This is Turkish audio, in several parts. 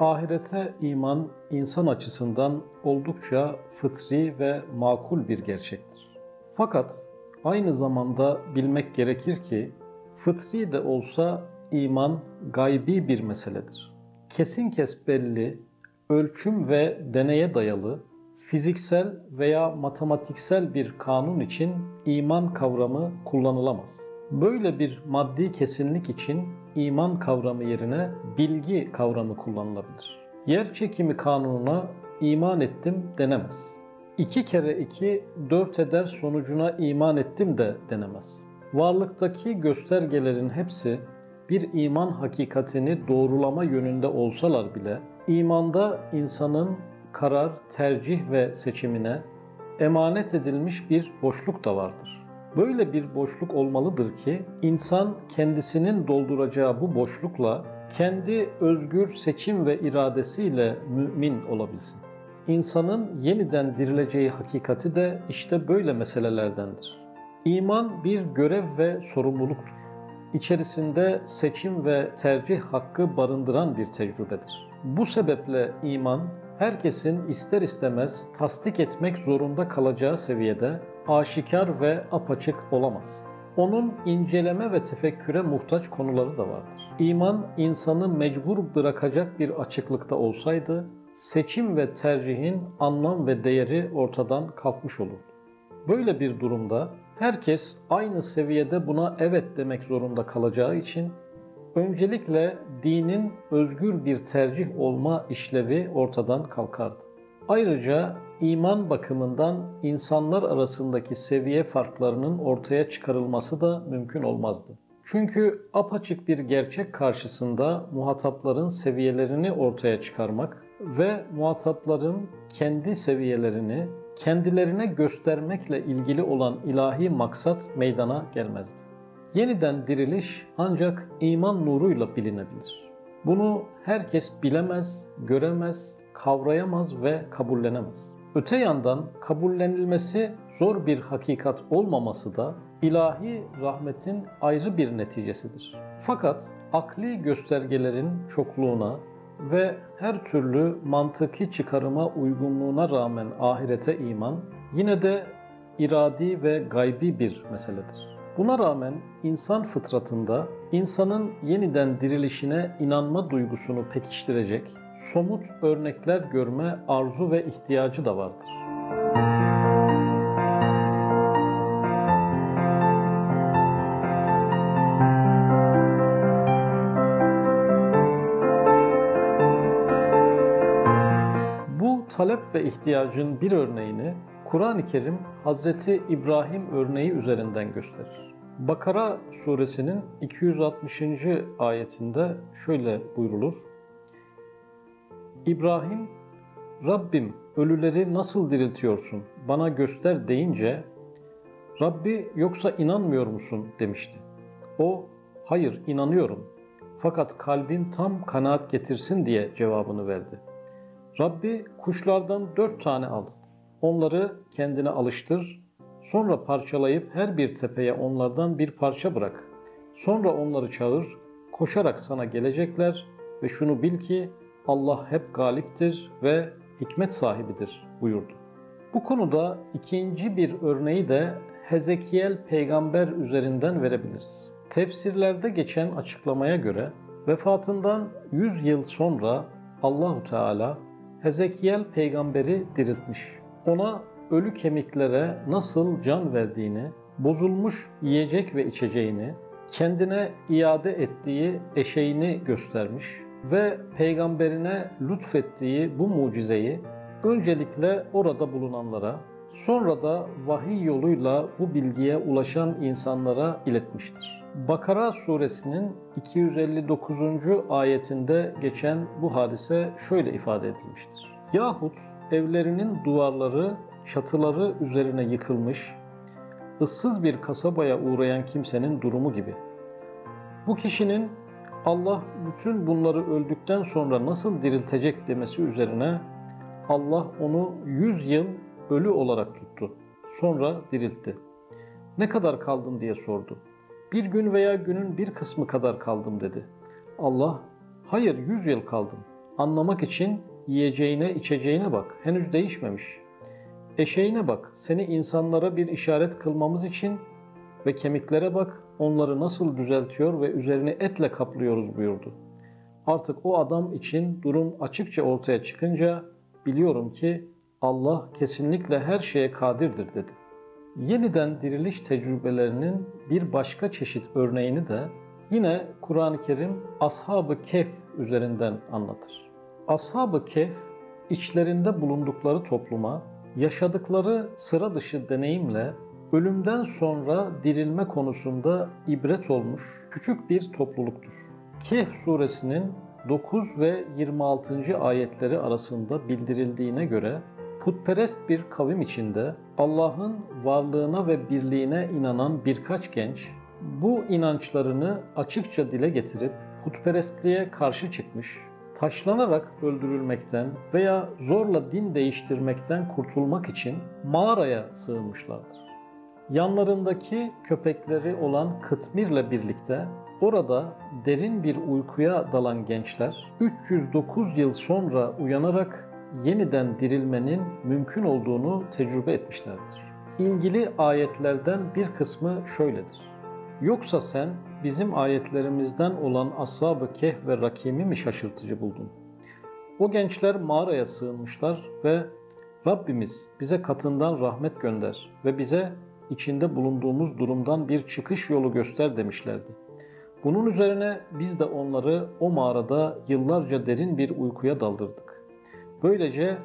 Ahirete iman insan açısından oldukça fıtri ve makul bir gerçektir. Fakat aynı zamanda bilmek gerekir ki fıtri de olsa iman gaybi bir meseledir. Kesin kes belli, ölçüm ve deneye dayalı, fiziksel veya matematiksel bir kanun için iman kavramı kullanılamaz. Böyle bir maddi kesinlik için iman kavramı yerine bilgi kavramı kullanılabilir. Yer çekimi kanununa iman ettim denemez. İki kere iki dört eder sonucuna iman ettim de denemez. Varlıktaki göstergelerin hepsi bir iman hakikatini doğrulama yönünde olsalar bile imanda insanın karar, tercih ve seçimine emanet edilmiş bir boşluk da vardır. Böyle bir boşluk olmalıdır ki insan kendisinin dolduracağı bu boşlukla kendi özgür seçim ve iradesiyle mümin olabilsin. İnsanın yeniden dirileceği hakikati de işte böyle meselelerdendir. İman bir görev ve sorumluluktur. İçerisinde seçim ve tercih hakkı barındıran bir tecrübedir. Bu sebeple iman herkesin ister istemez tasdik etmek zorunda kalacağı seviyede aşikar ve apaçık olamaz. Onun inceleme ve tefekküre muhtaç konuları da vardır. İman insanı mecbur bırakacak bir açıklıkta olsaydı, seçim ve tercihin anlam ve değeri ortadan kalkmış olurdu. Böyle bir durumda herkes aynı seviyede buna evet demek zorunda kalacağı için öncelikle dinin özgür bir tercih olma işlevi ortadan kalkardı. Ayrıca iman bakımından insanlar arasındaki seviye farklarının ortaya çıkarılması da mümkün olmazdı. Çünkü apaçık bir gerçek karşısında muhatapların seviyelerini ortaya çıkarmak ve muhatapların kendi seviyelerini kendilerine göstermekle ilgili olan ilahi maksat meydana gelmezdi. Yeniden diriliş ancak iman nuruyla bilinebilir. Bunu herkes bilemez, göremez, kavrayamaz ve kabullenemez. Öte yandan kabullenilmesi zor bir hakikat olmaması da ilahi rahmetin ayrı bir neticesidir. Fakat akli göstergelerin çokluğuna ve her türlü mantıki çıkarıma uygunluğuna rağmen ahirete iman yine de iradi ve gaybi bir meseledir. Buna rağmen insan fıtratında insanın yeniden dirilişine inanma duygusunu pekiştirecek somut örnekler görme arzu ve ihtiyacı da vardır. Bu talep ve ihtiyacın bir örneğini Kur'an-ı Kerim Hazreti İbrahim örneği üzerinden gösterir. Bakara suresinin 260. ayetinde şöyle buyrulur. İbrahim, Rabbim ölüleri nasıl diriltiyorsun bana göster deyince, Rabbi yoksa inanmıyor musun demişti. O, hayır inanıyorum fakat kalbim tam kanaat getirsin diye cevabını verdi. Rabbi kuşlardan dört tane al, onları kendine alıştır, sonra parçalayıp her bir tepeye onlardan bir parça bırak. Sonra onları çağır, koşarak sana gelecekler ve şunu bil ki Allah hep galiptir ve hikmet sahibidir buyurdu. Bu konuda ikinci bir örneği de Hezekiel peygamber üzerinden verebiliriz. Tefsirlerde geçen açıklamaya göre vefatından 100 yıl sonra Allahu Teala Hezekiel peygamberi diriltmiş. Ona ölü kemiklere nasıl can verdiğini, bozulmuş yiyecek ve içeceğini, kendine iade ettiği eşeğini göstermiş ve peygamberine lütfettiği bu mucizeyi öncelikle orada bulunanlara, sonra da vahiy yoluyla bu bilgiye ulaşan insanlara iletmiştir. Bakara suresinin 259. ayetinde geçen bu hadise şöyle ifade edilmiştir. Yahut evlerinin duvarları, çatıları üzerine yıkılmış, ıssız bir kasabaya uğrayan kimsenin durumu gibi. Bu kişinin Allah bütün bunları öldükten sonra nasıl diriltecek demesi üzerine Allah onu yüz yıl ölü olarak tuttu. Sonra diriltti. Ne kadar kaldın diye sordu. Bir gün veya günün bir kısmı kadar kaldım dedi. Allah, hayır yüz yıl kaldım. anlamak için yiyeceğine, içeceğine bak. Henüz değişmemiş. Eşeğine bak. Seni insanlara bir işaret kılmamız için ve kemiklere bak. Onları nasıl düzeltiyor ve üzerini etle kaplıyoruz buyurdu. Artık o adam için durum açıkça ortaya çıkınca biliyorum ki Allah kesinlikle her şeye kadirdir dedi. Yeniden diriliş tecrübelerinin bir başka çeşit örneğini de yine Kur'an-ı Kerim Ashab-ı Kehf üzerinden anlatır. Ashab-ı Kehf içlerinde bulundukları topluma yaşadıkları sıra dışı deneyimle ölümden sonra dirilme konusunda ibret olmuş küçük bir topluluktur. Kehf suresinin 9 ve 26. ayetleri arasında bildirildiğine göre putperest bir kavim içinde Allah'ın varlığına ve birliğine inanan birkaç genç bu inançlarını açıkça dile getirip putperestliğe karşı çıkmış, taşlanarak öldürülmekten veya zorla din değiştirmekten kurtulmak için mağaraya sığınmışlardır. Yanlarındaki köpekleri olan Kıtmir'le birlikte orada derin bir uykuya dalan gençler 309 yıl sonra uyanarak yeniden dirilmenin mümkün olduğunu tecrübe etmişlerdir. İlgili ayetlerden bir kısmı şöyledir. Yoksa sen bizim ayetlerimizden olan Ashab-ı Kehf ve Rakim'i mi şaşırtıcı buldun? O gençler mağaraya sığınmışlar ve Rabbimiz bize katından rahmet gönder ve bize içinde bulunduğumuz durumdan bir çıkış yolu göster demişlerdi. Bunun üzerine biz de onları o mağarada yıllarca derin bir uykuya daldırdık. Böylece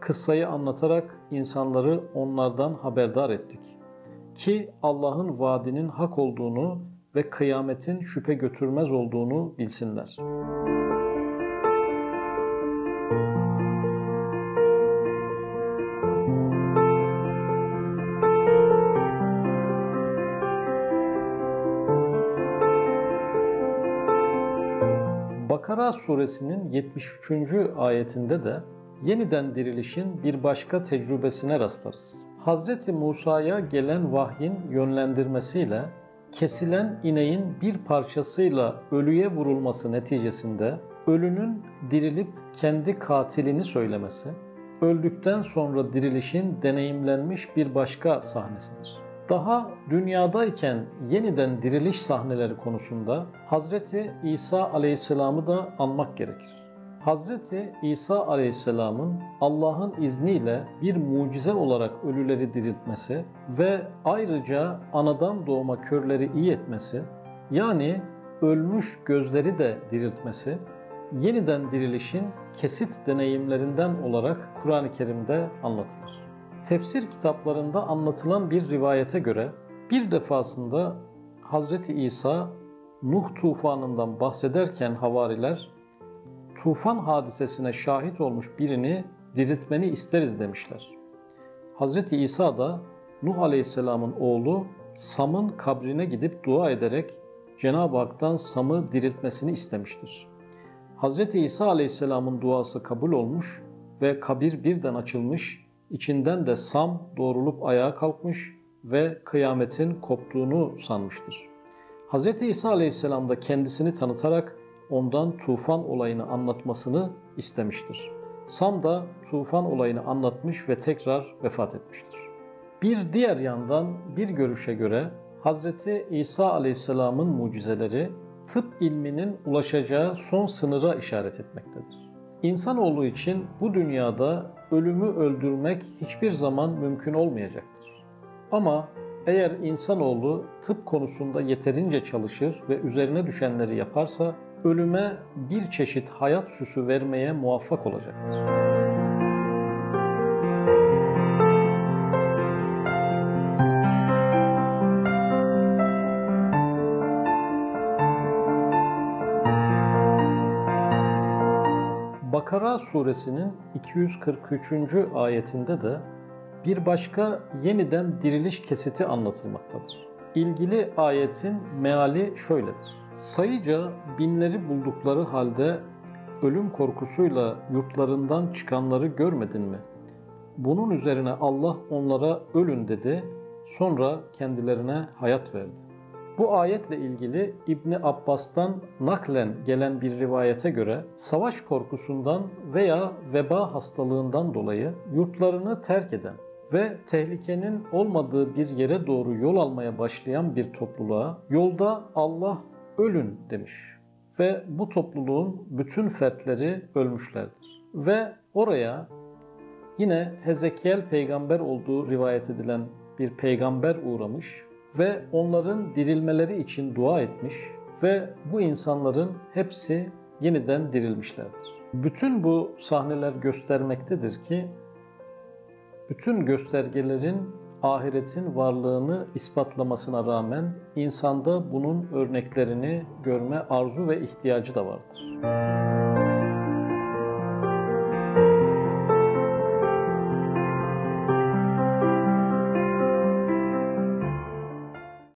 kıssayı anlatarak insanları onlardan haberdar ettik. Ki Allah'ın vaadinin hak olduğunu ve kıyametin şüphe götürmez olduğunu bilsinler. Bakara suresinin 73. ayetinde de yeniden dirilişin bir başka tecrübesine rastlarız. Hazreti Musa'ya gelen vahyin yönlendirmesiyle kesilen ineğin bir parçasıyla ölüye vurulması neticesinde ölünün dirilip kendi katilini söylemesi, öldükten sonra dirilişin deneyimlenmiş bir başka sahnesidir. Daha dünyadayken yeniden diriliş sahneleri konusunda Hazreti İsa Aleyhisselam'ı da anmak gerekir. Hazreti İsa Aleyhisselam'ın Allah'ın izniyle bir mucize olarak ölüleri diriltmesi ve ayrıca anadan doğma körleri iyi etmesi, yani ölmüş gözleri de diriltmesi, yeniden dirilişin kesit deneyimlerinden olarak Kur'an-ı Kerim'de anlatılır. Tefsir kitaplarında anlatılan bir rivayete göre bir defasında Hazreti İsa Nuh tufanından bahsederken havariler tufan hadisesine şahit olmuş birini diriltmeni isteriz demişler. Hazreti İsa da Nuh Aleyhisselam'ın oğlu Sam'ın kabrine gidip dua ederek Cenab-ı Hak'tan Sam'ı diriltmesini istemiştir. Hazreti İsa Aleyhisselam'ın duası kabul olmuş ve kabir birden açılmış, içinden de Sam doğrulup ayağa kalkmış ve kıyametin koptuğunu sanmıştır. Hz. İsa Aleyhisselam da kendisini tanıtarak ondan tufan olayını anlatmasını istemiştir. Sam da tufan olayını anlatmış ve tekrar vefat etmiştir. Bir diğer yandan bir görüşe göre Hazreti İsa Aleyhisselam'ın mucizeleri tıp ilminin ulaşacağı son sınıra işaret etmektedir. İnsanoğlu için bu dünyada ölümü öldürmek hiçbir zaman mümkün olmayacaktır. Ama eğer insanoğlu tıp konusunda yeterince çalışır ve üzerine düşenleri yaparsa ölüme bir çeşit hayat süsü vermeye muvaffak olacaktır. Bakara suresinin 243. ayetinde de bir başka yeniden diriliş kesiti anlatılmaktadır. İlgili ayetin meali şöyledir. Sayıca binleri buldukları halde ölüm korkusuyla yurtlarından çıkanları görmedin mi? Bunun üzerine Allah onlara ölün dedi, sonra kendilerine hayat verdi. Bu ayetle ilgili İbni Abbas'tan naklen gelen bir rivayete göre savaş korkusundan veya veba hastalığından dolayı yurtlarını terk eden ve tehlikenin olmadığı bir yere doğru yol almaya başlayan bir topluluğa yolda Allah ölün demiş. Ve bu topluluğun bütün fertleri ölmüşlerdir. Ve oraya yine Hezekiel peygamber olduğu rivayet edilen bir peygamber uğramış ve onların dirilmeleri için dua etmiş ve bu insanların hepsi yeniden dirilmişlerdir. Bütün bu sahneler göstermektedir ki bütün göstergelerin ahiretin varlığını ispatlamasına rağmen insanda bunun örneklerini görme arzu ve ihtiyacı da vardır.